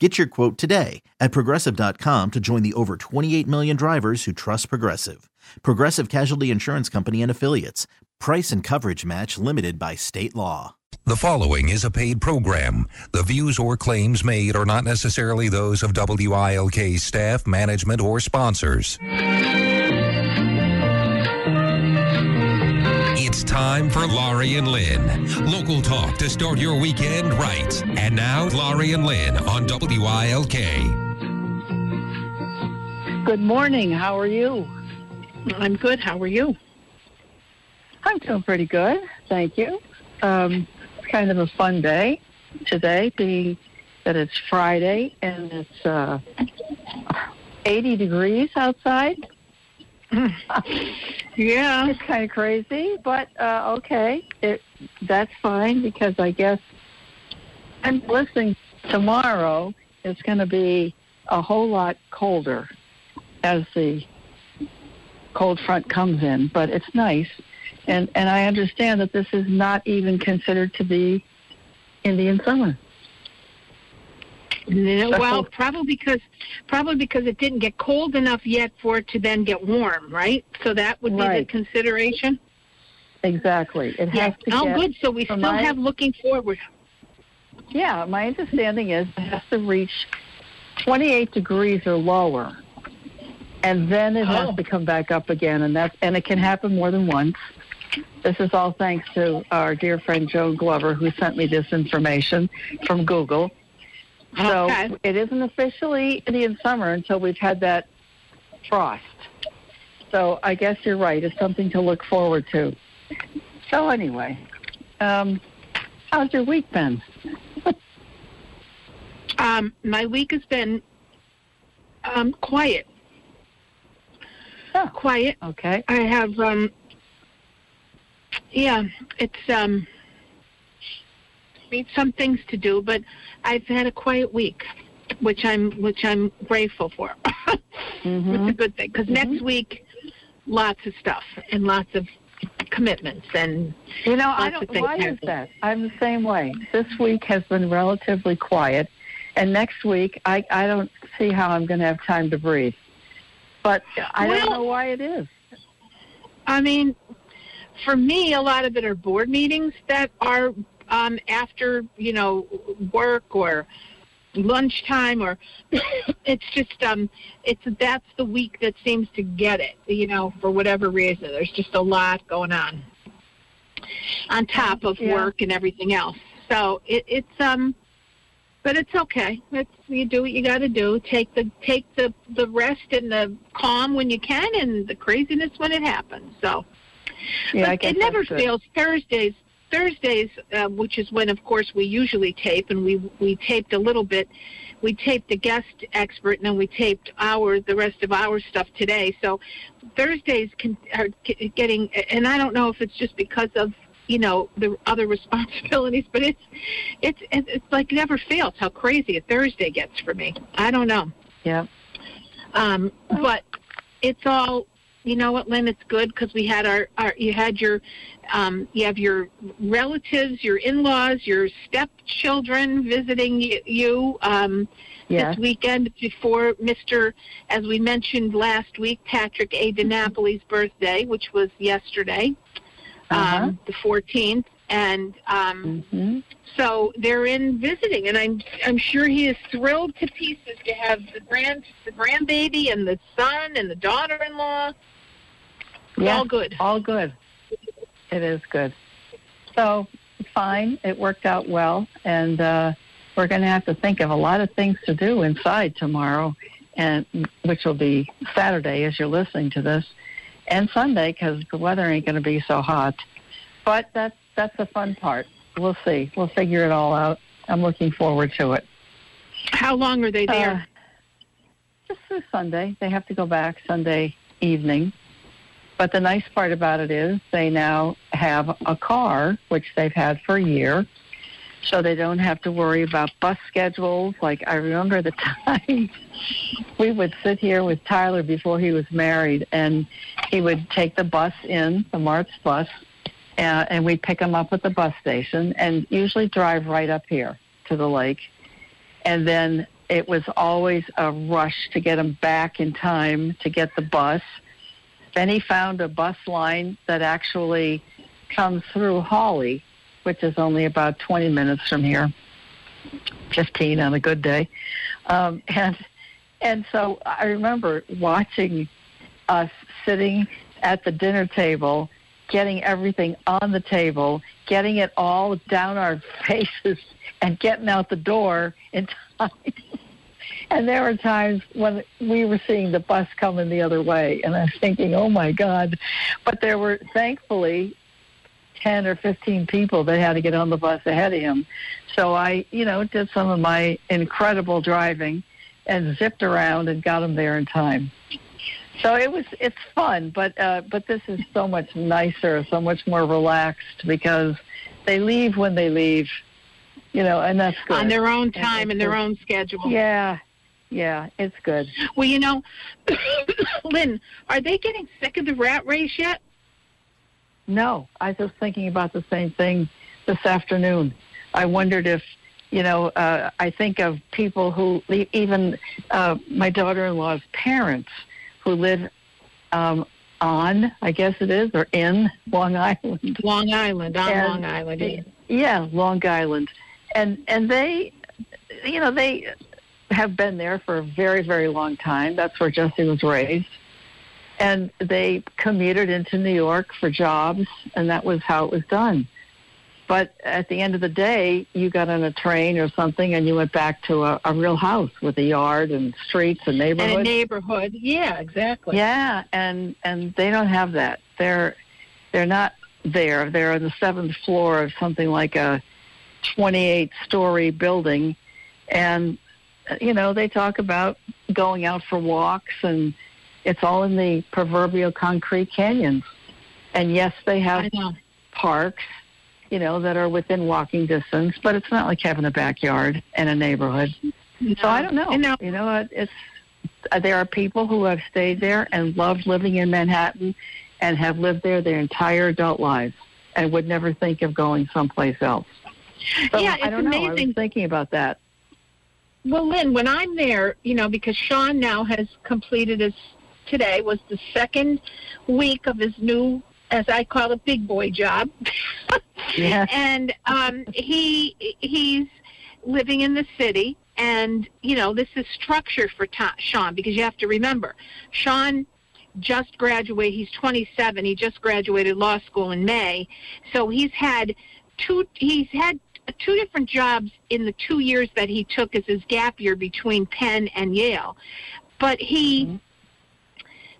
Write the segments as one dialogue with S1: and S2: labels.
S1: Get your quote today at progressive.com to join the over 28 million drivers who trust Progressive. Progressive Casualty Insurance Company and Affiliates. Price and coverage match limited by state law.
S2: The following is a paid program. The views or claims made are not necessarily those of WILK staff, management, or sponsors. Time for Laurie and Lynn. Local talk to start your weekend right. And now, Laurie and Lynn on WILK.
S3: Good morning. How are you?
S4: I'm good. How are you?
S3: I'm doing pretty good. Thank you. Um, kind of a fun day today, being that it's Friday and it's uh, 80 degrees outside.
S4: Yeah.
S3: It's kind of crazy, but uh, okay, it that's fine because I guess I'm listening. Tomorrow it's going to be a whole lot colder as the cold front comes in, but it's nice, and and I understand that this is not even considered to be Indian summer.
S4: No, well, probably because probably because it didn't get cold enough yet for it to then get warm, right? So that would be
S3: Right.
S4: the consideration.
S3: Exactly. It has to
S4: Oh,
S3: get.
S4: good. So we still
S3: my-
S4: have looking forward.
S3: Yeah, my understanding is it has to reach 28 degrees or lower, and then it
S4: Oh.
S3: has to come back up again, and that and it can happen more than once. This is all thanks to our dear friend Joan Glover, who sent me this information from Google. So
S4: Okay.
S3: it isn't officially Indian summer until we've had that frost. So I guess you're right. It's something to look forward to. So anyway, um, how's your week been?
S4: Um, my week has been um, quiet.
S3: Oh.
S4: Quiet.
S3: Okay.
S4: I have um yeah, it's um need some things to do, but I've had a quiet week, which I'm which I'm grateful for.
S3: Mhm.
S4: It's a good thing because next week lots of stuff and lots of commitments and
S3: You know, I don't. Why is that? I'm the same way. This week has been relatively quiet, and next week I I don't see how I'm going to have time to breathe. But I don't know why it is.
S4: I mean, for me, a lot of it are board meetings that are um, after you know work or lunchtime, or it's just um, it's that's the week that seems to get it. You know, for whatever reason, there's just a lot going on on top of
S3: Yeah.
S4: work and everything else. So it, it's um. But it's okay. It's you do what you got to do. Take the take the the rest and the calm when you can, and the craziness when it happens. So,
S3: Yeah,
S4: but it never fails. Thursdays, Thursdays, uh, which is when, of course, we usually tape, and we we taped a little bit. We taped the guest expert, and then we taped our the rest of our stuff today. So Thursdays can are getting, and I don't know if it's just because of you know the other responsibilities, but it's it's it's it's like never fails how crazy a Thursday gets for me. I don't know.
S3: Yeah.
S4: Um, but it's all, you know what, Lynn? It's good because we had our, our, you had your, um, you have your relatives, your in-laws, your stepchildren visiting y- you um,
S3: Yes.
S4: this weekend before Mr. As we mentioned last week, Patrick A. DiNapoli's birthday, which was yesterday,
S3: Uh-huh.
S4: um, the 14th. and um,
S3: hmm
S4: so they're in visiting, and I'm I'm sure he is thrilled to pieces to have the grand the grandbaby and the son and the daughter-in-law. All good.
S3: all good. It is good. So fine, it worked out well, and uh, we're going to have to think of a lot of things to do inside tomorrow, and which will be Saturday as you're listening to this, and Sunday because the weather ain't going to be so hot. But that's that's the fun part. We'll see. We'll figure it all out. I'm looking forward to it.
S4: How long are they there?
S3: Uh, just through Sunday. They have to go back Sunday evening. But the nice part about it is they now have a car, which they've had for a year. So they don't have to worry about bus schedules. Like I remember the time we would sit here with Tyler before he was married, and he would take the bus in, the Martz bus, uh, and we'd pick him up at the bus station, and usually drive right up here to the lake. And then it was always a rush to get him back in time to get the bus. He found a bus line that actually comes through Hawley, which is only about 20 minutes from here, 15 on a good day. Um, and and so I remember watching us sitting at the dinner table, getting everything on the table, getting it all down our faces, and getting out the door in time. And there were times when we were seeing the bus coming the other way, and I was thinking, "Oh my God!" But there were thankfully ten or fifteen people that had to get on the bus ahead of him. So I, you know, did some of my incredible driving and zipped around and got him there in time. So it was it's fun, but uh, but this is so much nicer, so much more relaxed because they leave when they leave, you know, and that's good.
S4: On their own time and their own schedule.
S3: Yeah, yeah, it's good.
S4: Well, you know, Lynn, are they getting sick of the rat race yet?
S3: No, I was just thinking about the same thing this afternoon. I wondered if, you know, uh, I think of people who, even uh, my daughter in law's parents who live um, on, I guess it is, or in Long Island.
S4: Long Island, on
S3: And-
S4: Long Island. Yeah,
S3: Long Island. And, and they, you know, they have been there for a very, very long time. That's where Jesse was raised. And they commuted into New York for jobs, and that was how it was done. But at the end of the day, you got on a train or something, and you went back to a, a real house with a yard and streets and neighborhoods.
S4: And a
S3: neighborhood.
S4: neighborhood. Yeah, exactly.
S3: Yeah, and and they don't have that. They're they're not there. They're on the seventh floor of something like a 28 story building, and you know they talk about going out for walks, and it's all in the proverbial concrete canyons. And yes, they have parks, you know, that are within walking distance, but it's not like having a backyard and a neighborhood. So I don't know.
S4: Now,
S3: You know, it- it's uh, there are people who have stayed there and loved living in Manhattan and have lived there their entire adult lives and would never think of going someplace else. So
S4: Yeah,
S3: I
S4: it's
S3: don't know. I
S4: amazing.
S3: was thinking about that.
S4: well, Lynn, when I'm there, you know, because Sean now has completed his today was the second week of his new, as I call it, big boy job.
S3: Yeah.
S4: and um, he he's living in the city, and you know this is structure for Ta- Sean because you have to remember, Sean just graduated. He's 27. He just graduated law school in May, so he's had two. He's had two different jobs in the two years that he took as his gap year between Penn and Yale, but he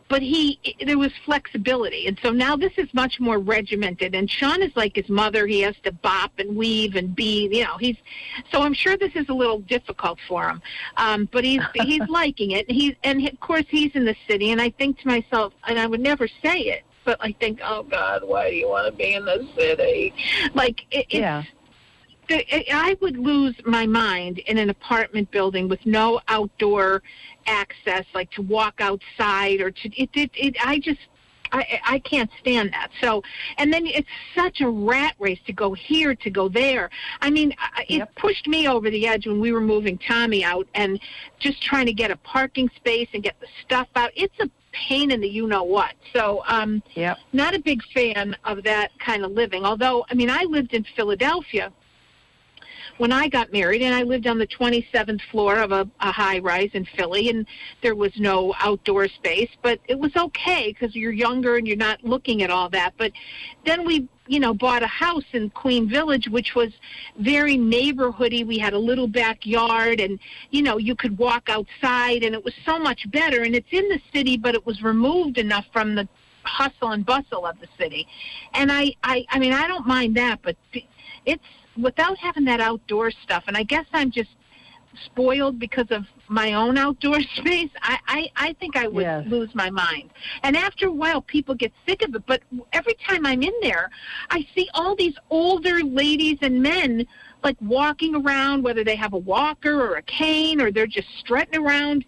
S4: but he there was flexibility. And so now this is much more regimented. And sean is like his mother. He has to bop and weave and be you know he's so i'm sure this is a little difficult for him. Um but he's he's liking it. And he's and of course he's in the city. And i think to myself and i would never say it but i think oh god why do you want to be in the city? Like it, it's
S3: Yeah.
S4: I would lose my mind in an apartment building with no outdoor access, like to walk outside or to it. It, it I just. I, I can't stand that. So, and then it's such a rat race to go here, to go there. I mean, I- it
S3: Yep.
S4: pushed me over the edge when we were moving Tommy out and just trying to get a parking space and get the stuff out. It's a pain in the you know what. So, um,
S3: Yep.
S4: not a big fan of that kind of living. Although, I mean, I lived in Philadelphia when I got married, and I lived on the 27th floor of a, a high rise in Philly, and there was no outdoor space, but it was okay because you're younger and you're not looking at all that. But then we, you know, bought a house in Queen Village, which was very neighborhoody. We had a little backyard, and you know, you could walk outside, and it was so much better. And it's in the city, but it was removed enough from the hustle and bustle of the city. And I, I, I mean, I don't mind that, but it's without having that outdoor stuff. And I guess I'm just spoiled because of my own outdoor space. I, I, I think I would
S3: Yes.
S4: lose my mind. And after a while, people get sick of it. But every time I'm in there, I see all these older ladies and men like walking around, whether they have a walker or a cane or they're just strutting around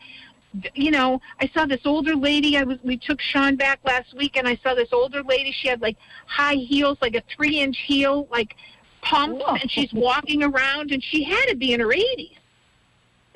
S4: you know, I saw this older lady. I was we took Sean back last week, and I saw this older lady. She had like high heels, like a three inch heel, like pumps,
S3: Whoa. Oh.
S4: and she's walking around, and she had to be in her eighties.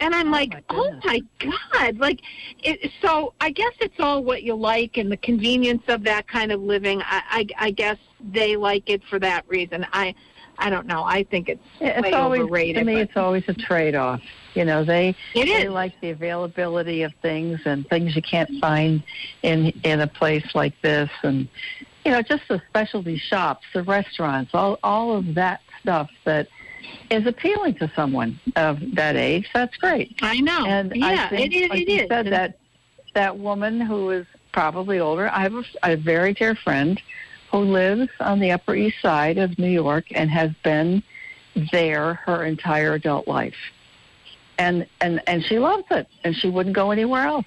S4: And I'm
S3: Oh,
S4: like,
S3: my
S4: oh my god! Like, it, so I guess it's all what you like and the convenience of that kind of living. I, I, I guess they like it for that reason. I, I don't know. I think it's
S3: It's
S4: way
S3: always
S4: overrated.
S3: to me. It's always a trade-off. You know, they
S4: it
S3: they
S4: is.
S3: like the availability of things and things you can't find in in a place like this, and you know, just the specialty shops, the restaurants, all all of that stuff that is appealing to someone of that age. That's great.
S4: I know.
S3: And
S4: yeah,
S3: I think,
S4: it is.
S3: like
S4: it
S3: you
S4: is.
S3: said, that that woman who is probably older. I have a, a very dear friend who lives on the Upper East Side of New York and has been there her entire adult life, and and and she loves it, and she wouldn't go anywhere else.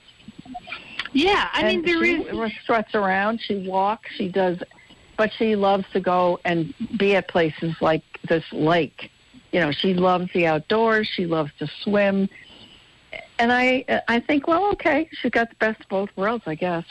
S4: Yeah, I mean
S3: and
S4: there
S3: she
S4: is.
S3: struts around. She walks. She does, but she loves to go and be at places like this lake. You know, she loves the outdoors. She loves to swim, and I I think, well, okay, she's got the best of both worlds, I guess.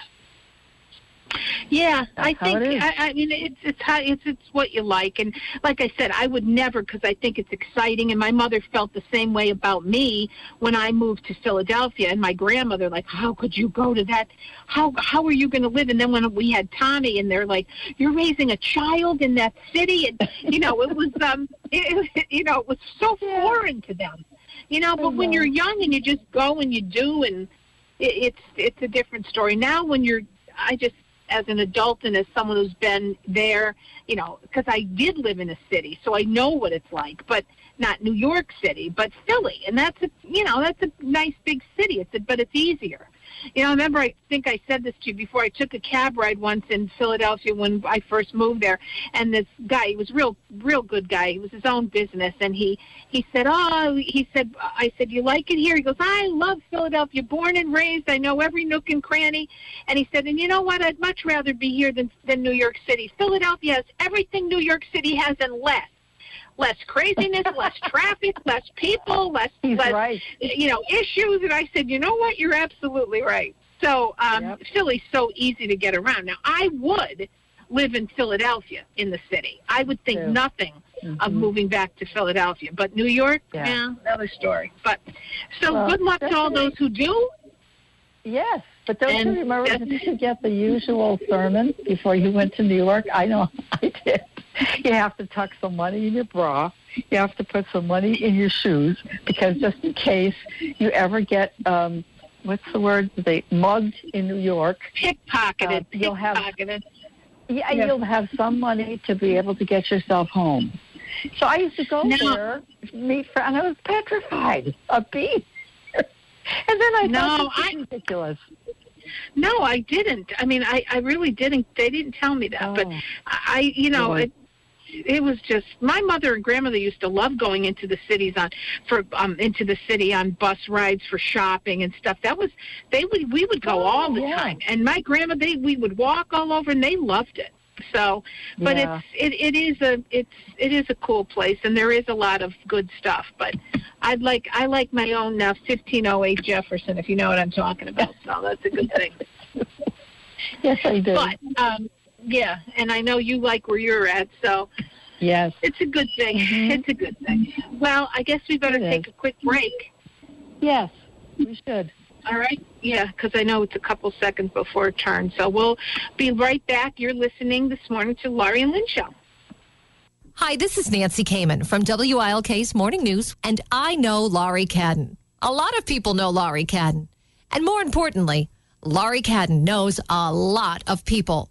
S4: Yeah, I
S3: That's how
S4: think. I, I mean, it's it's how it's it's what you like, and like I said, I would never because I think it's exciting, and my mother felt the same way about me when I moved to Philadelphia, and my grandmother like, how could you go to that? How how are you going to live? And then when we had Tommy, and they're like, you're raising a child in that city, and you know, it was um, it, it, you know, it was so foreign to them, you know. But when you're young and you just go and you do, and it, it's it's a different story. Now when you're, I just as an adult and as someone who's been there, you know, because I did live in a city, so I know what it's like, but not New York City, but Philly, and that's a, you know, that's a nice big city. It's a, but it's easier. You know, I remember I think I said this to you before. I took a cab ride once in Philadelphia when I first moved there, and this guy, he was real, real good guy. He was his own business, and he he said, "Oh," he said, "I said you like it here." He goes, "I love Philadelphia, born and raised. I know every nook and cranny." And he said, "And you know what? I'd much rather be here than than New York City. Philadelphia has everything New York City has and less." Less craziness, less traffic, less people, less less
S3: right.
S4: you know, issues. And I said, you know what? You're absolutely right. So um,
S3: Yep.
S4: Philly's so easy to get around. Now, I would live in Philadelphia in the city. I would think nothing of
S3: Mhm.
S4: moving back to Philadelphia. But New York,
S3: Yeah.
S4: yeah, another story. But so
S3: Well,
S4: good luck to all those who do.
S3: Yes, but don't
S4: And
S3: you remember?
S4: that's-
S3: Did you get the usual sermon before you went to New York? I know I did. You have to tuck some money in your bra. You have to put some money in your shoes because just in case you ever get um, what's the word? They mugged in New York.
S4: Pickpocketed,
S3: Uh, you'll have-
S4: pickpocketed.
S3: Yeah,
S4: Yeah.
S3: you'll have some money to be able to get yourself home. So I used to go
S4: No.
S3: there, meet friends, and I was petrified of being. And then I
S4: No,
S3: thought this
S4: I-
S3: ridiculous.
S4: No, I didn't. I mean, I, I really didn't. They didn't tell me that. But
S3: Oh.
S4: I, you know, it, it was just my mother and grandmother used to love going into the cities on for um into the city on bus rides for shopping and stuff. That was they would we would go
S3: Oh,
S4: all the
S3: yeah.
S4: time. And my grandma they we would walk all over and they loved it. So, but
S3: Yeah.
S4: it's it, it is a it's it is a cool place and there is a lot of good stuff. But I'd like I like my own uh, 1508 Jefferson if you know what I'm talking about. So that's a good thing.
S3: Yes, I do.
S4: But um, yeah, and I know you like where you're at, so
S3: yes.
S4: it's a good thing.
S3: Mhm.
S4: It's a good thing. Well, I guess we better
S3: It
S4: take
S3: is.
S4: a quick break.
S3: Yes, we should.
S4: All right. Yeah, because I know it's a couple seconds before it turns. So we'll be right back. You're listening this morning to Laurie and Lynn Show.
S5: Hi, this is Nancy Kamen from WILK's Morning News, and I know Laurie Cadden. A lot of people know Laurie Cadden. And more importantly, Laurie Cadden knows a lot of people.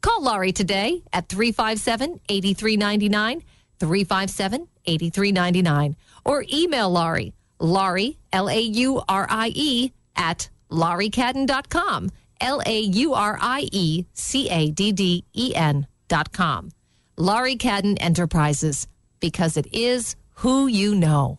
S5: Call Laurie today at 357 8399, 357 8399, or email Laurie, Laurie, L A U R I E, at lauriecadden.com. L A U R I E C A D D E N.com. Laurie Cadden Enterprises, because it is who you know.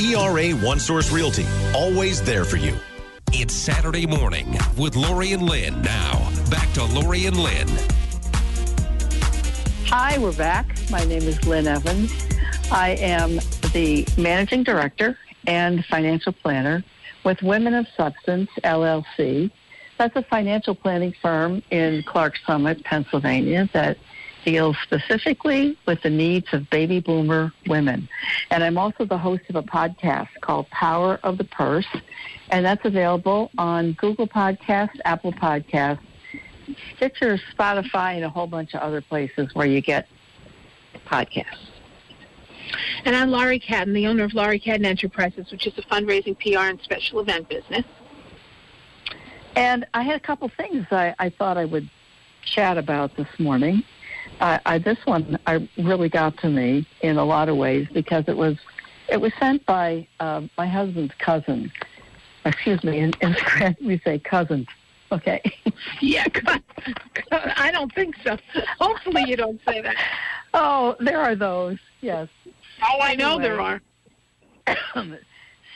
S6: ERA One Source Realty, always there for you.
S2: It's Saturday morning with Laurie and Lynn. Now, back to Laurie and Lynn.
S3: Hi, we're back. My name is Lynn Evans. I am the managing director and financial planner with Women of Substance LLC. That's a financial planning firm in Clark Summit, Pennsylvania that deals specifically with the needs of baby boomer women. And I'm also the host of a podcast called Power of the Purse, and that's available on Google Podcasts, Apple Podcasts, Stitcher, Spotify, and a whole bunch of other places where you get podcasts.
S4: And I'm Laurie Cadden, the owner of Laurie Cadden Enterprises, which is a fundraising PR and special event business.
S3: And I had a couple things I, I thought I would chat about this morning. Uh, I, this one I really got to me in a lot of ways because it was it was sent by uh, my husband's cousin. Excuse me, in, in Scranton we say cousin. Okay.
S4: Yeah, God, God, I don't think so. Hopefully, you don't say that.
S3: Oh, there are those. Yes.
S4: Oh, I know there are.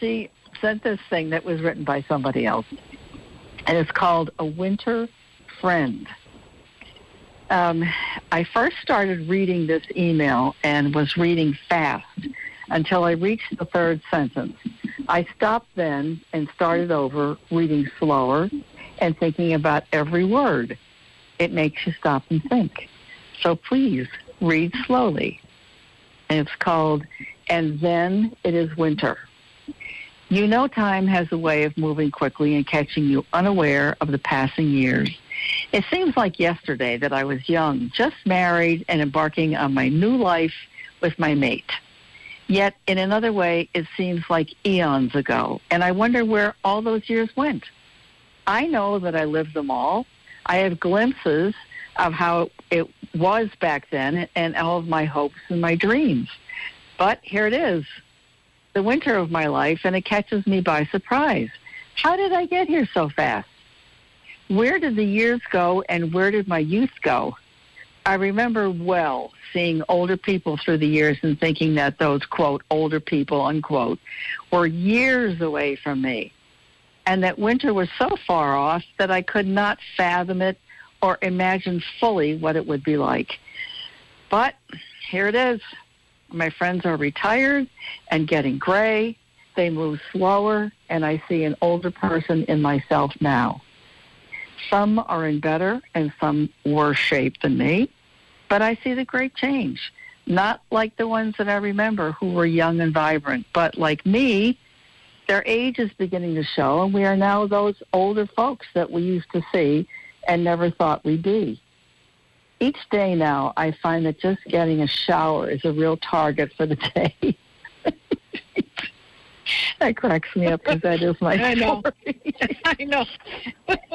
S3: she sent this thing that was written by somebody else, and it's called A Winter Friend. Um, I first started reading this email and was reading fast until I reached the third sentence. I stopped then and started over, reading slower and thinking about every word. It makes you stop and think. So please read slowly. And it's called And Then It Is Winter. You know, time has a way of moving quickly and catching you unaware of the passing years. It seems like yesterday that I was young, just married, and embarking on my new life with my mate. Yet, in another way, it seems like eons ago, and I wonder where all those years went. I know that I lived them all. I have glimpses of how it was back then and all of my hopes and my dreams. But here it is, the winter of my life, and it catches me by surprise. How did I get here so fast? Where did the years go and where did my youth go? I remember well seeing older people through the years and thinking that those, quote, older people, unquote, were years away from me. And that winter was so far off that I could not fathom it or imagine fully what it would be like. But here it is. My friends are retired and getting gray. They move slower, and I see an older person in myself now. Some are in better and some worse shape than me, but I see the great change. Not like the ones that I remember who were young and vibrant, but like me, their age is beginning to show, and we are now those older folks that we used to see and never thought we'd be. Each day now, I find that just getting a shower is a real target for the day. That cracks me up because that is my
S4: I know.
S3: story.
S4: I know.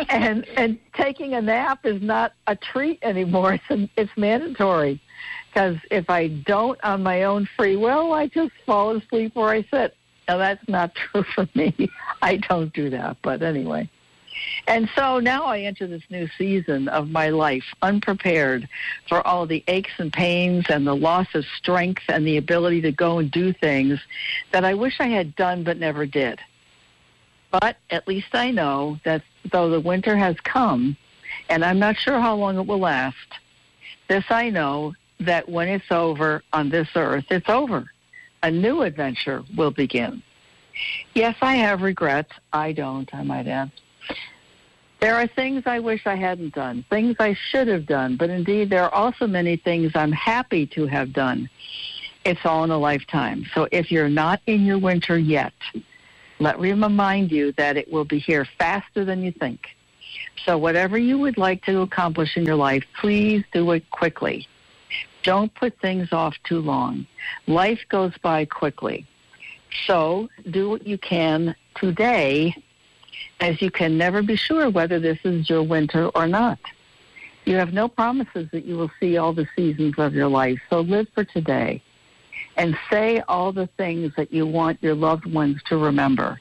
S3: and and taking a nap is not a treat anymore. It's it's mandatory because if I don't on my own free will, I just fall asleep where I sit. Now that's not true for me. I don't do that, but anyway. And so now I enter this new season of my life unprepared for all the aches and pains and the loss of strength and the ability to go and do things that I wish I had done but never did. But at least I know that though the winter has come, and I'm not sure how long it will last, this I know that when it's over on this earth, it's over. A new adventure will begin. Yes, I have regrets. I don't, I might add. There are things I wish I hadn't done, things I should have done, but indeed there are also many things I'm happy to have done. It's all in a lifetime. So if you're not in your winter yet, let me remind you that it will be here faster than you think. So whatever you would like to accomplish in your life, please do it quickly. Don't put things off too long. Life goes by quickly. So do what you can today as you can never be sure whether this is your winter or not. You have no promises that you will see all the seasons of your life, so live for today and say all the things that you want your loved ones to remember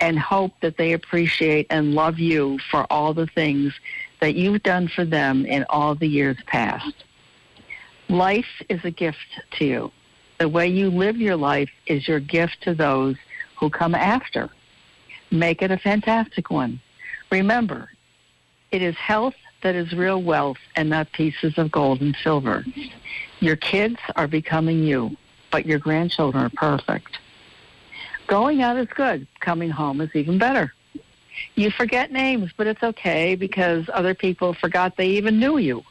S3: and hope that they appreciate and love you for all the things that you've done for them in all the years past. Life is a gift to you. The way you live your life is your gift to those who come after. Make it a fantastic one. Remember, it is health that is real wealth and not pieces of gold and silver. Your kids are becoming you, but your grandchildren are perfect. Going out is good. Coming home is even better. You forget names, but it's okay because other people forgot they even knew you.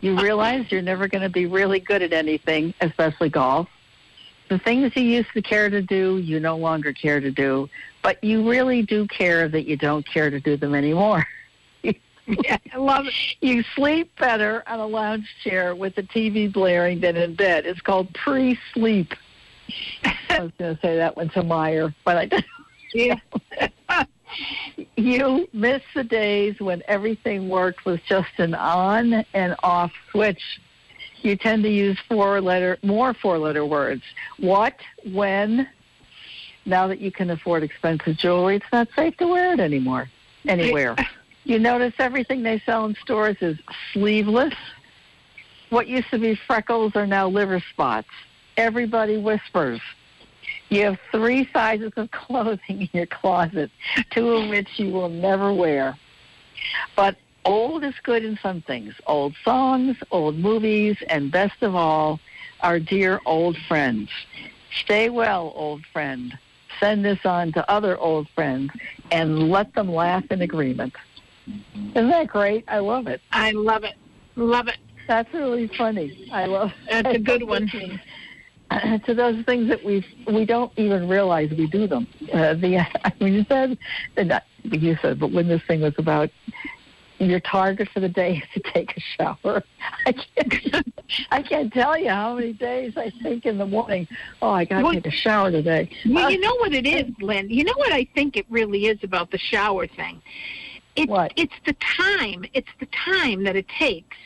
S3: You realize you're never going to be really good at anything, especially golf. The things you used to care to do, you no longer care to do, but you really do care that you don't care to do them anymore.
S4: Yeah, I love it.
S3: You sleep better on a lounge chair with the TV blaring than in bed. It's called pre-sleep. I was going to say that one to Meyer, but I didn't.
S4: Yeah.
S3: You miss the days when everything worked with just an on and off switch. You tend to use four letter, more four letter words. What, when. Now that you can afford expensive jewelry, it's not safe to wear it anymore, anywhere. You notice everything they sell in stores is sleeveless. What used to be freckles are now liver spots. Everybody whispers. You have three sizes of clothing in your closet, two of which you will never wear. But old is good in some things old songs, old movies, and best of all, our dear old friends. Stay well, old friend. Send this on to other old friends and let them laugh in agreement. Isn't that great? I love it.
S4: I love it. Love it.
S3: That's really funny. I love.
S4: That's a good one.
S3: to those things that we we don't even realize we do them. Uh, the I mean, you said not you said, but when this thing was about your target for the day is to take a shower. I can't I can't tell you how many days I think in the morning. Oh, I got to
S4: Well,
S3: take a shower today.
S4: Well,
S3: Uh,
S4: you know what it is, Lynn. You know what I think it really is about the shower thing. It's
S3: What?
S4: it's the time. It's the time that it takes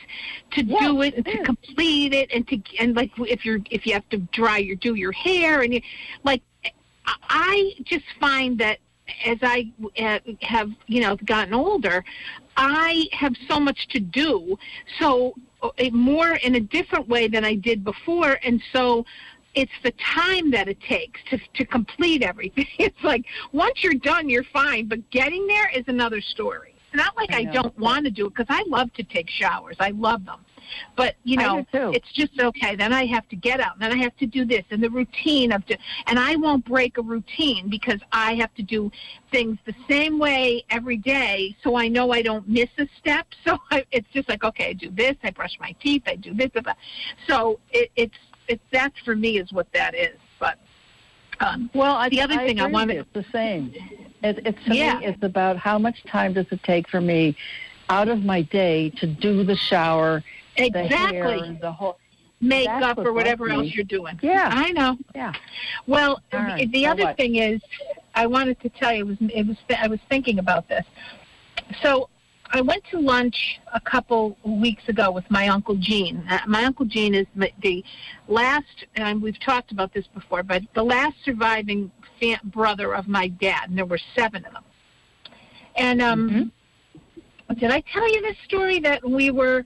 S4: to
S3: Yes,
S4: do it,
S3: it
S4: to
S3: is.
S4: complete it, and to and like if you're if you have to dry your do your hair and you like. I- I just find that as I uh, have you know gotten older, I have so much to do, so uh, more in a different way than I did before, and so it's the time that it takes to to complete everything. It's like once you're done, you're fine, but getting there is another story. It's not like I,
S3: I
S4: don't want to do it because I love to take showers. I love them. But you know, it's just okay. Then I have to get out, and then I have to do this, and the routine of, do, and I won't break a routine because I have to do things the same way every day, so I know I don't miss a step. So I, it's just like okay, I do this, I brush my teeth, I do this, blah, blah. so it, it's it's that's for me is what that is. But um,
S3: Well, I,
S4: The other
S3: I
S4: thing I
S3: agree
S4: wanted-
S3: with you. it's the same. It, it's to
S4: Yeah.
S3: me, it's about how much time does it take for me out of my day to do the shower,
S4: exactly
S3: hair, the whole.
S4: makeup or whatever else you're doing.
S3: Yeah.
S4: I know.
S3: Yeah.
S4: Well, the-
S3: right,
S4: the other
S3: what?
S4: thing is, I wanted to tell you it was it was I was thinking about this. So I went to lunch a couple weeks ago with my uncle Gene. Uh, my uncle Gene is the- the last, and we've talked about this before, but the last surviving fa- brother of my dad, and there were seven of them. And um, did I tell you this story that we were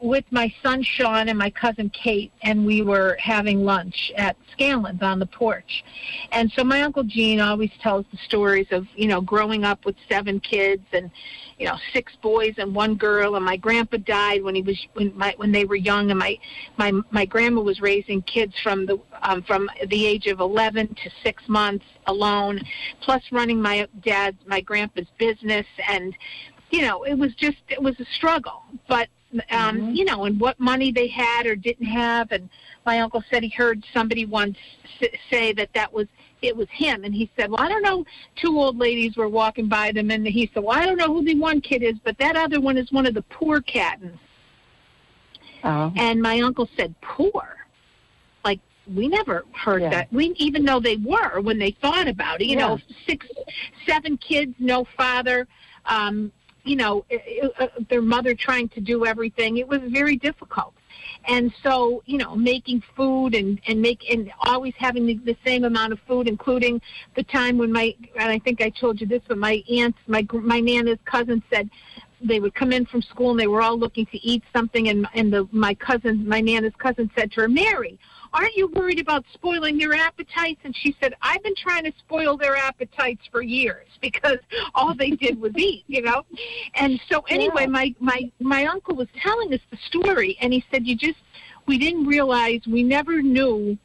S4: with my son Sean and my cousin Kate, and we were having lunch at Scanlon's on the porch. And so my uncle Gene always tells the stories of you know growing up with seven kids and you know six boys and one girl. And my grandpa died when he was when my when they were young, and my my my grandma was raising kids from the um, from the age of 11 to six months alone, plus running my dad's my grandpa's business and you know, it was just it was a struggle. But um, you know, and what money they had or didn't have, and my uncle said he heard somebody once say that that was it was him, and he said, "Well, I don't know." Two old ladies were walking by them, and he said, "Well, I don't know who the one kid is, but that other one is one of the poor Caddens."
S3: Oh.
S4: And my uncle said, "Poor." Like we never heard
S3: Yeah.
S4: that. We even though they were when they thought about it. You know, six, seven kids, no father. Um, you know, uh, their mother trying to do everything. It was very difficult. And so, you know, making food and and make and always having the, the same amount of food, including the time when my and I think I told you this, but my aunt, my my nana's cousin said they would come in from school and they were all looking to eat something, and and the my cousin, my nana's cousin, said to her, Mary, aren't you worried about spoiling their appetites? And she said, I've been trying to spoil their appetites for years because all they did was eat, you know. And so anyway,
S3: Yeah.
S4: my my my uncle was telling us the story, and he said, you just we didn't realize we never knew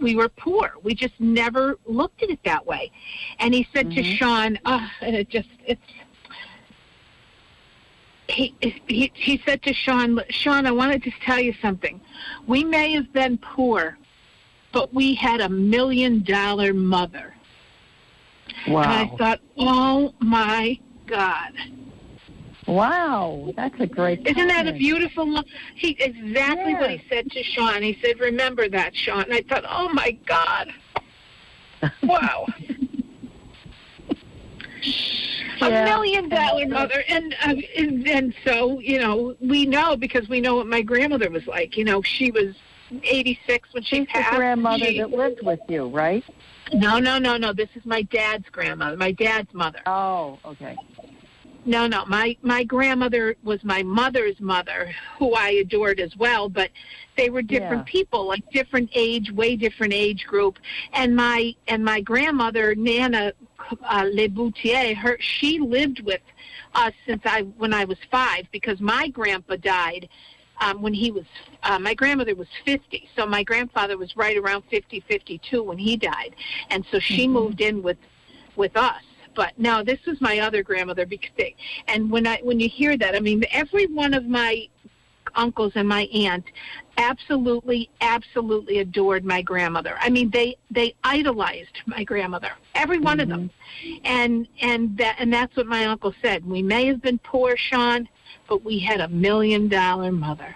S4: we were poor. We just never looked at it that way. And he said to mm-hmm. Sean, oh, and it just it's he, he he said to Sean, Sean, I want to just tell you something. We may have been poor, but we had a million dollar mother. And I thought, oh my God.
S3: Wow. That's a great.
S4: Isn't that a beautiful? lo- He exactly what he said to Sean. He said, "Remember that, Sean." And I thought, "Oh my God, wow, a million dollar mother." And, uh, and and so you know, we know because we know what my grandmother was like. You know, she was 86 when she
S3: She's the
S4: passed.
S3: grandmother
S4: She-
S3: that lived with you, right?
S4: no, no, no, no. This is my dad's grandmother, my dad's mother.
S3: Oh, okay.
S4: No, no. My my grandmother was my mother's mother, who I adored as well. But they were different
S3: Yeah.
S4: people, like different age, way different age group. And my and my grandmother Nana uh, Le Boutier, her she lived with us since I when I was five because my grandpa died um, when he was uh, my grandmother was 50 so my grandfather was right around 50 52 when he died and so she moved in with with us. But no this was my other grandmother because they, and when i when you hear that i mean every one of my uncles and my aunt absolutely absolutely adored my grandmother. I mean they they idolized my grandmother every one of them. Mm-hmm. And and that and that's what my uncle said. We may have been poor sean but we had a million dollar mother.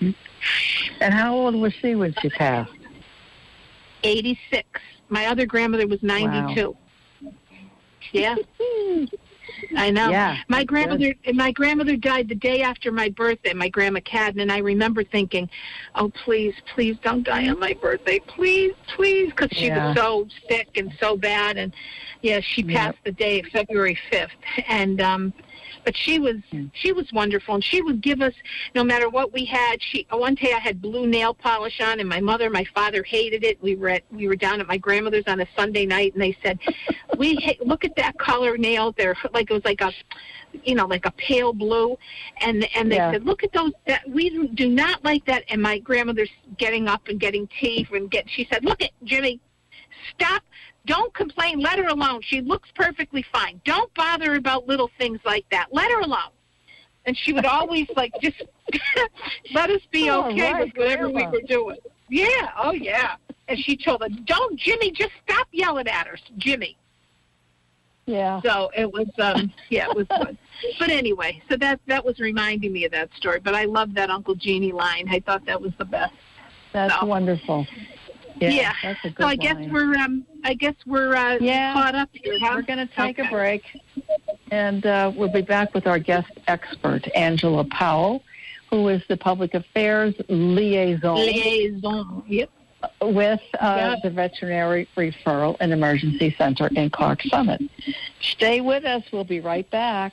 S3: And how old was she when she passed?
S4: 86 my other grandmother was 92 yeah I know.
S3: Yeah,
S4: my grandmother my grandmother died the day after my birthday, my grandma Cadden, and I remember thinking, "Oh, please, please don't die on my birthday, please, please," because she
S3: Yeah.
S4: was so sick and so bad, and yeah, she passed the day February fifth, and um, But she was hmm. she was wonderful, and she would give us no matter what we had. She one day I had blue nail polish on, and my mother and my father hated it. We were at, we were down at my grandmother's on a Sunday night, and they said, "We ha- look at that color nail. They're like it was like a." you know, like a pale blue, and and they
S3: Yeah.
S4: said, "Look at those. That, we do not like that." And my grandmother's getting up and getting tea and get. She said, "Look at Jimmy, stop. Don't complain. Let her alone. She looks perfectly fine. Don't bother about little things like that. Let her alone." And she would always like just let us be
S3: Oh,
S4: okay
S3: right,
S4: with whatever we were doing. Yeah. Oh yeah. And she told us, "Don't, Jimmy. Just stop yelling at her, Jimmy."
S3: Yeah.
S4: So it was, um, yeah, it was good. But anyway, so that that was reminding me of that story. But I love that Uncle Jeannie line. I thought that was the best.
S3: That's
S4: So-
S3: wonderful. Yeah. That's a good
S4: so I guess we're, um, I guess we're uh,
S3: Yeah.
S4: caught up here. Huh?
S3: We're going to take
S4: Okay.
S3: a break, and uh, we'll be back with our guest expert, Angela Powell, who is the public affairs liaison
S4: Liaison. Yep.
S3: with uh,
S4: Yeah.
S3: the Veterinary Referral and Emergency Center in Clark Summit. Stay with us. We'll be right back.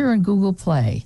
S7: and Google Play.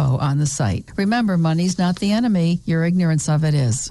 S7: on the site. Remember, money's not the enemy, your ignorance of it is.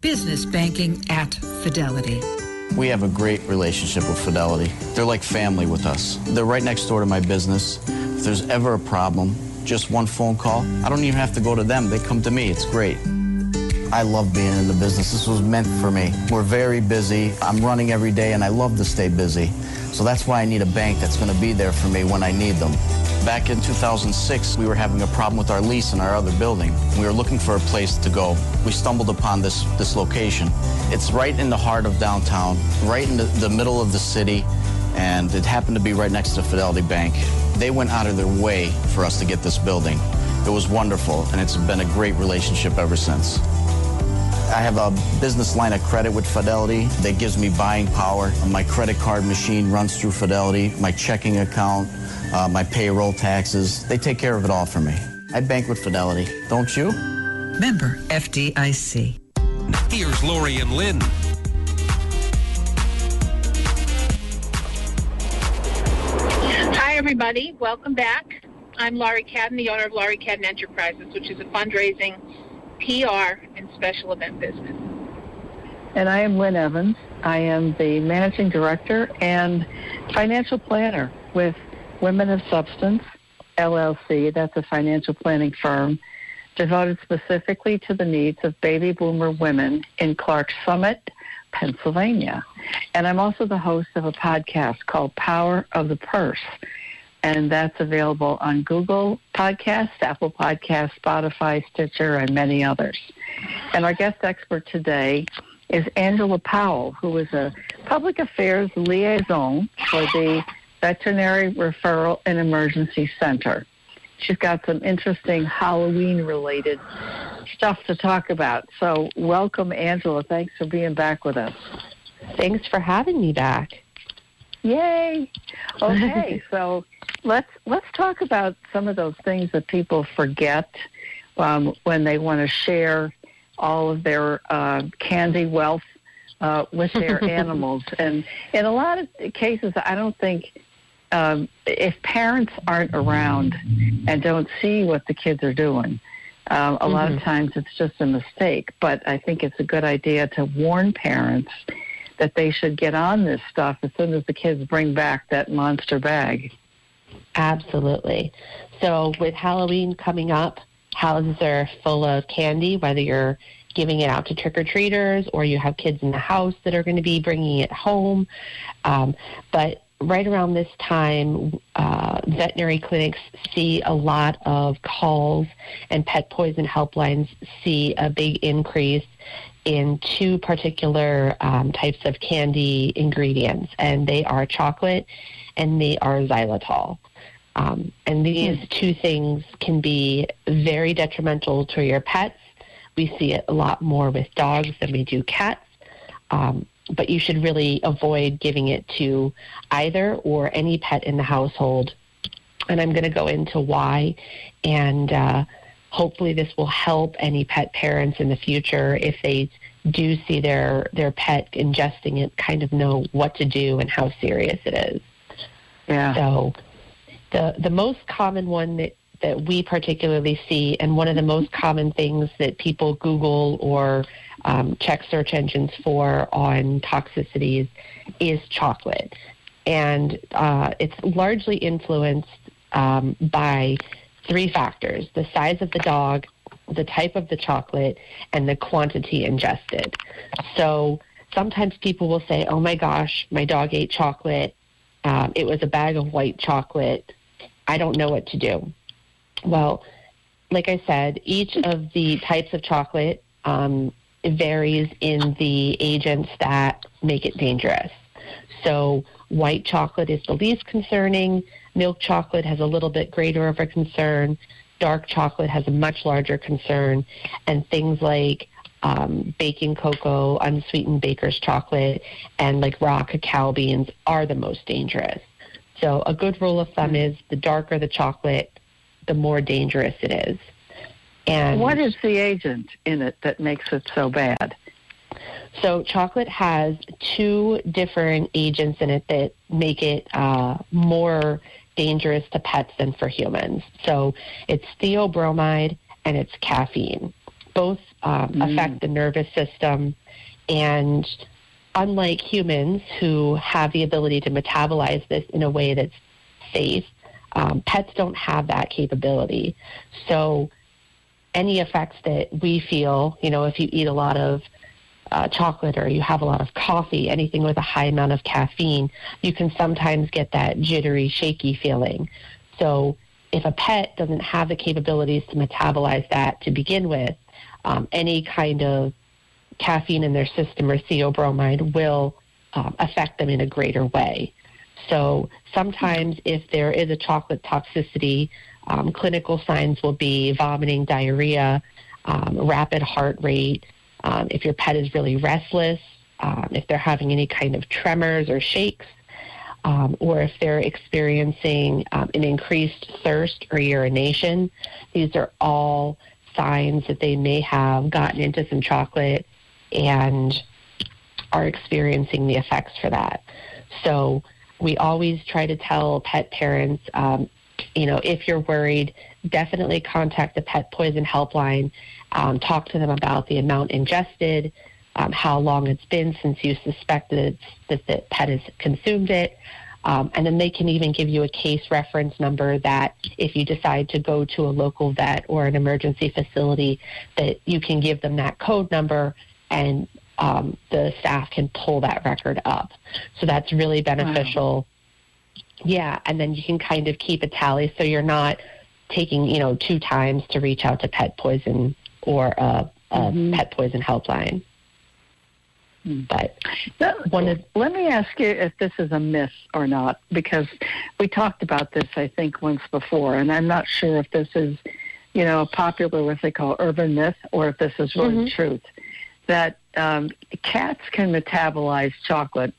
S8: Business banking at Fidelity.
S9: We have a great relationship with Fidelity. They're like family with us. They're right next door to my business. If there's ever a problem, just one phone call, I don't even have to go to them. They come to me. It's great. I love being in the business. This was meant for me. We're very busy. I'm running every day and I love to stay busy. So that's why I need a bank that's going to be there for me when I need them. Back in 2006, we were having a problem with our lease in our other building. We were looking for a place to go. We stumbled upon this, this location. It's right in the heart of downtown, right in the, the middle of the city, and it happened to be right next to Fidelity Bank. They went out of their way for us to get this building. It was wonderful, and it's been a great relationship ever since. I have a business line of credit with Fidelity that gives me buying power. My credit card machine runs through Fidelity, my checking account, uh, my payroll taxes. They take care of it all for me. I bank with Fidelity, don't you?
S8: Member FDIC.
S2: Here's Laurie and Lynn.
S4: Hi, everybody. Welcome back. I'm Laurie Cadden, the owner of Laurie Cadden Enterprises, which is a fundraising, PR, and special event business.
S3: And I am Lynn Evans. I am the managing director and financial planner with Women of Substance LLC. That's a financial planning firm devoted specifically to the needs of baby boomer women in Clark Summit, Pennsylvania. And I'm also the host of a podcast called Power of the Purse. and that's available on Google Podcasts, Apple Podcasts, Spotify, Stitcher, and many others. And our guest expert today is Angela Powell, who is a public affairs liaison for the Veterinary Referral and Emergency Center. She's got some interesting Halloween related stuff to talk about. So, welcome, Angela. Thanks for being back with us.
S10: Thanks for having me back.
S3: Yay! Okay, so let's let's talk about some of those things that people forget um, when they want to share all of their uh, candy wealth uh, with their animals. And in a lot of cases, I don't think um, if parents aren't around and don't see what the kids are doing, um, a mm-hmm. lot of mm-hmm. times it's just a mistake. But I think it's a good idea to warn parents that they should get on this stuff as soon as the kids bring back that monster bag.
S10: Absolutely. So with Halloween coming up, houses are full of candy, whether you're giving it out to trick or treaters or you have kids in the house that are going to be bringing it home. Um, but right around this time, uh, veterinary clinics see a lot of calls, and pet poison helplines see a big increase in two particular um, types of candy ingredients, and they are chocolate and they are xylitol. Um, and these mm. two things can be very detrimental to your pets. We see it a lot more with dogs than we do cats. Um, but you should really avoid giving it to either or any pet in the household. And I'm going to go into why, and uh, hopefully this will help any pet parents in the future if they do see their their pet ingesting it, kind of know what to do and how serious it is.
S3: Yeah.
S10: So the the most common one that that we particularly see, and one of the most common things that people Google or um, check search engines for on toxicities is chocolate. And uh, it's largely influenced um, by three factors the size of the dog, the type of the chocolate, and the quantity ingested. So sometimes people will say, Oh my gosh, my dog ate chocolate. Um, it was a bag of white chocolate. I don't know what to do. Well, like I said, each of the types of chocolate um, varies in the agents that make it dangerous. So, white chocolate is the least concerning. Milk chocolate has a little bit greater of a concern. Dark chocolate has a much larger concern. And things like um, baking cocoa, unsweetened baker's chocolate, and like raw cacao beans are the most dangerous. So, a good rule of thumb is the darker the chocolate, the more dangerous it is.
S3: And what is the agent in it that makes it so bad?
S10: So chocolate has two different agents in it that make it uh, more dangerous to pets than for humans. So it's theobromide and it's caffeine. Both um, mm. affect the nervous system, and unlike humans who have the ability to metabolize this in a way that's safe, um, pets don't have that capability. So any effects that we feel, you know, if you eat a lot of uh, chocolate or you have a lot of coffee, anything with a high amount of caffeine, you can sometimes get that jittery, shaky feeling. So if a pet doesn't have the capabilities to metabolize that to begin with, um, any kind of caffeine in their system or theobromide will um, affect them in a greater way. So sometimes if there is a chocolate toxicity, um, clinical signs will be vomiting, diarrhea, um, rapid heart rate. Um, if your pet is really restless, um, if they're having any kind of tremors or shakes, um, or if they're experiencing um, an increased thirst or urination, these are all signs that they may have gotten into some chocolate and are experiencing the effects for that. So we always try to tell pet parents, um, you know, if you're worried, definitely contact the pet poison helpline. Um, talk to them about the amount ingested, um, how long it's been since you suspected that the pet has consumed it. Um, and then they can even give you a case reference number that if you decide to go to a local vet or an emergency facility, that you can give them that code number and um, the staff can pull that record up. So that's really beneficial. Yeah, and then you can kind of keep a tally so you're not taking, you know, two times to reach out to pet poison or a, a
S3: Mhm.
S10: pet poison helpline. But
S3: one of, let me ask you if this is a myth or not, because we talked about this, I think, once before, and I'm not sure if this is, you know, a popular what they call urban myth, or if this is really
S10: Mhm.
S3: truth. That um, cats can metabolize chocolate,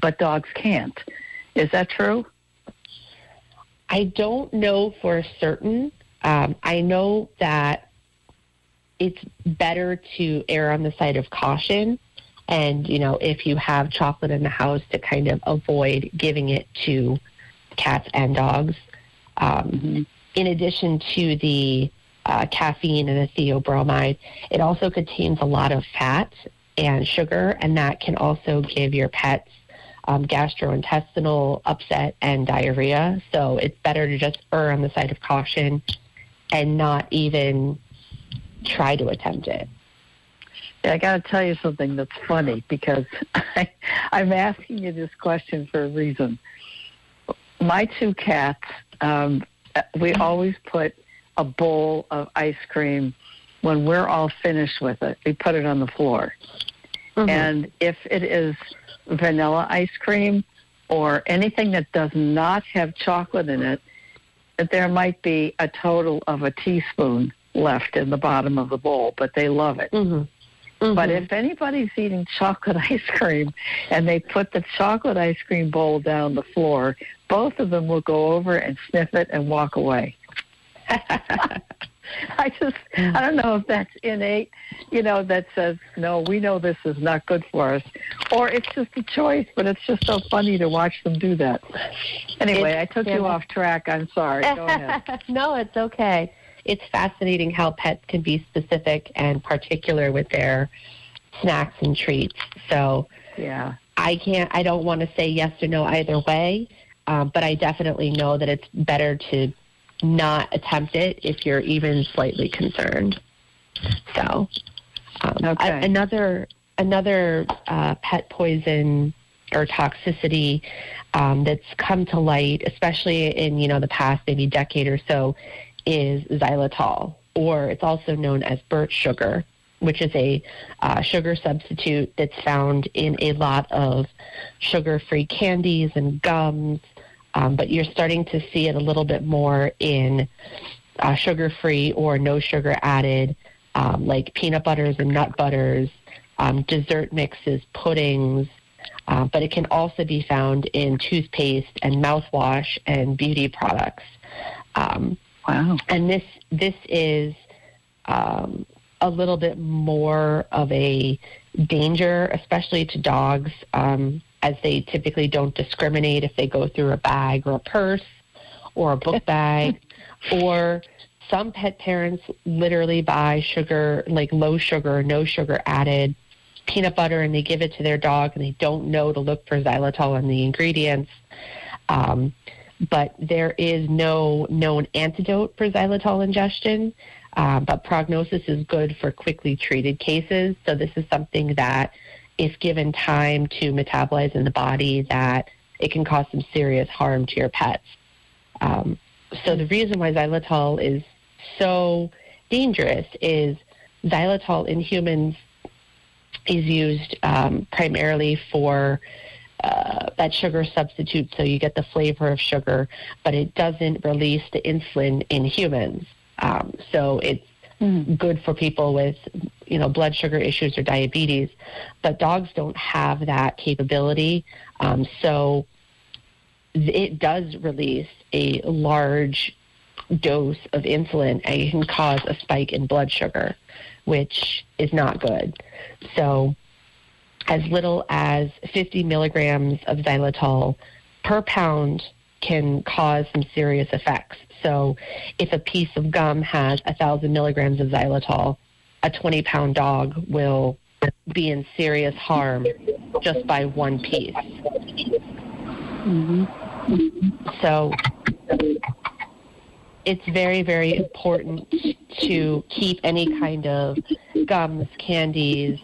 S3: but dogs can't. Is that true?
S10: I don't know for certain. Um, I know that it's better to err on the side of caution. And, you know, if you have chocolate in the house, to kind of avoid giving it to cats and dogs. Um, In addition to the uh, caffeine and the theobromide, it also contains a lot of fat and sugar, and that can also give your pets um, gastrointestinal upset and diarrhea. So it's better to just err on the side of caution and not even try to attempt it.
S3: Yeah, I got to tell you something that's funny because I, I'm asking you this question for a reason. My two cats, um, we always put a bowl of ice cream when we're all finished with it. We put it on the floor. And if it is vanilla ice cream or anything that does not have chocolate in it, there might be a total of a teaspoon left in the bottom of the bowl, but they love it. Mm-hmm. Mm-hmm. But if anybody's eating chocolate ice cream and they put the chocolate ice cream bowl down the floor, both of them will go over and sniff it and walk away. I just, I don't know if that's innate, you know, that says, no, we know this is not good for us. Or it's just a choice, but it's just so funny to watch them do that. Anyway,
S10: It's-
S3: I took
S10: yeah.
S3: you off track. I'm sorry. Go ahead.
S10: no, it's okay. It's fascinating how pets can be specific and particular with their snacks and treats. So
S3: Yeah.
S10: I can't. I don't want to say yes or no either way, um, but I definitely know that it's better to not attempt it if you're even slightly concerned. So um,
S3: Okay.
S10: a- another another uh, pet poison or toxicity um, that's come to light, especially in you know the past maybe decade or so, is xylitol, or it's also known as birch sugar, which is a uh, sugar substitute that's found in a lot of sugar-free candies and gums. Um, but you're starting to see it a little bit more in uh, sugar-free or no sugar added, um, like peanut butters and nut butters, um, dessert mixes, puddings. Uh, but it can also be found in toothpaste and mouthwash and beauty products. Um,
S3: wow!
S10: And this this is um, a little bit more of a danger, especially to dogs, um, as they typically don't discriminate if they go through a bag or a purse or a book bag, or some pet parents literally buy sugar, like low sugar, no sugar added peanut butter, and they give it to their dog, and they don't know to look for xylitol in the ingredients. Um, but there is no known antidote for xylitol ingestion. Uh, but prognosis is good for quickly treated cases. So this is something that, if given time to metabolize in the body, that it can cause some serious harm to your pets. Um, so the reason why xylitol is so dangerous is xylitol in humans is used um, primarily for uh, that sugar substitute, so you get the flavor of sugar, but it doesn't release the insulin in humans. Um, so it's good for people with, you know, blood sugar issues or diabetes, but dogs don't have that capability. Um, so it does release a large dose of insulin and can cause a spike in blood sugar, which is not good. So as little as 50 milligrams of xylitol per pound can cause some serious effects. So if a piece of gum has a 1,000 milligrams of xylitol, a 20 pound dog will be in serious harm just by one piece. So it's very, very important to keep any kind of gums, candies,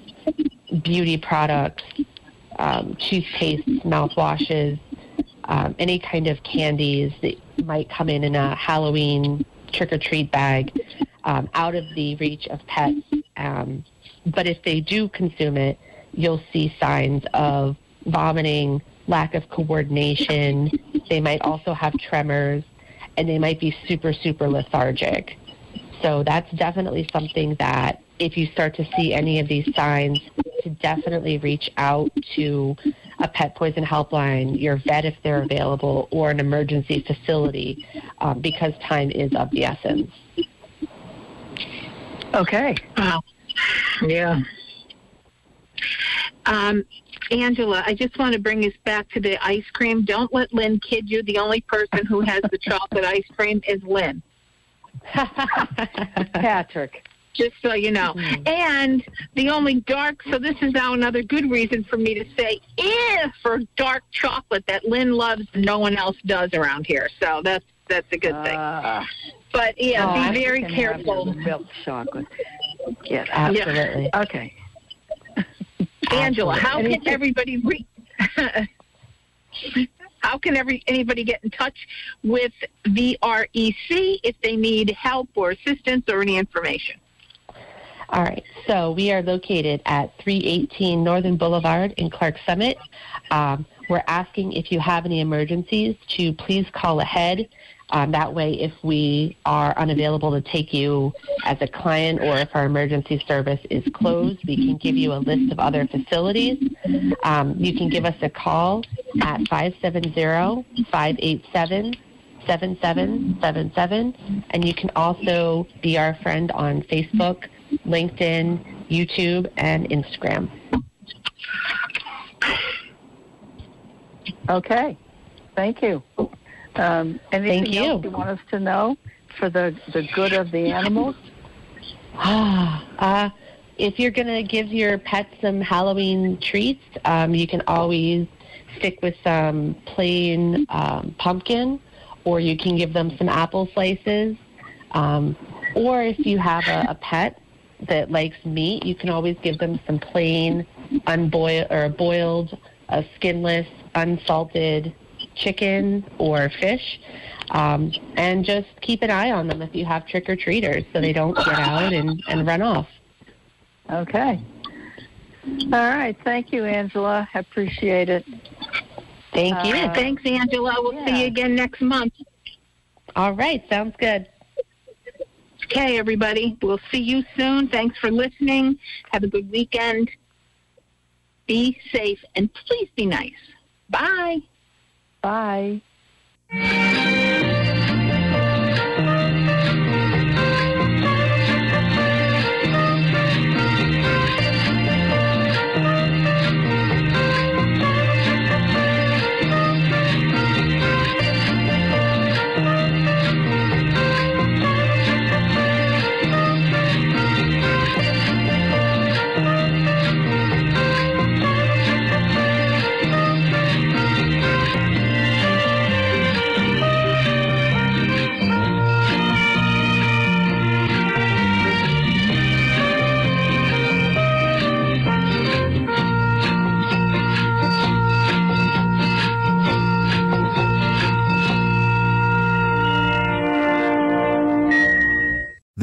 S10: beauty products, um, toothpastes, mouthwashes, um, any kind of candies that might come in in a Halloween trick or treat bag um, out of the reach of pets. Um, but if they do consume it, you'll see signs of vomiting, lack of coordination. They might also have tremors, and they might be super, super lethargic. So that's definitely something that if you start to see any of these signs, to definitely reach out to a pet poison helpline, your vet if they're available, or an emergency facility um, because time is of the essence.
S3: Okay.
S4: Wow. Yeah. Um, Angela, I just want to bring us back to the ice cream. Don't let Lynn kid you. The only person who has the chocolate ice cream is Lynn.
S3: Patrick.
S4: Just so you know. Mm-hmm. And the only dark, so this is now another good reason for me to say, if for dark chocolate that Lynn loves, no one else does around here. So that's that's a good thing.
S3: Uh, ah.
S4: But yeah,
S3: oh,
S4: be very
S3: you can have
S4: careful.
S3: your Milk chocolate. Yes.
S10: Absolutely.
S3: Okay.
S4: Angela, how
S3: Any-
S4: can everybody re- how can every anybody get in touch with VREC if they need help or assistance or any information?
S10: All right. So we are located at 318 Northern Boulevard in Clark Summit. Um, we're asking if you have any emergencies to please call ahead. Um, that way, if we are unavailable to take you as a client or if our emergency service is closed, we can give you a list of other facilities. Um, you can give us a call at 570 587 7777. And you can also be our friend on Facebook, LinkedIn, YouTube, and Instagram.
S3: Okay. Thank you. Um, anything
S10: Thank you.
S3: else you want us to know for the, the good of the animals?
S10: uh, if you're going to give your pet some Halloween treats, um, you can always stick with some plain um, pumpkin, or you can give them some apple slices. Um, or if you have a, a pet that likes meat, you can always give them some plain, unboiled or boiled, uh, skinless, unsalted chicken or fish. Um, and just keep an eye on them if you have trick or treaters so they don't get out and, and run off.
S3: Okay. All right. Thank you, Angela. I appreciate it.
S10: Thank you.
S3: Uh,
S4: Thanks, Angela. We'll see you again next month.
S10: All right, sounds good.
S4: Okay, everybody. We'll see you soon. Thanks for listening. Have a good weekend. Be safe and please be nice. Bye.
S3: Bye.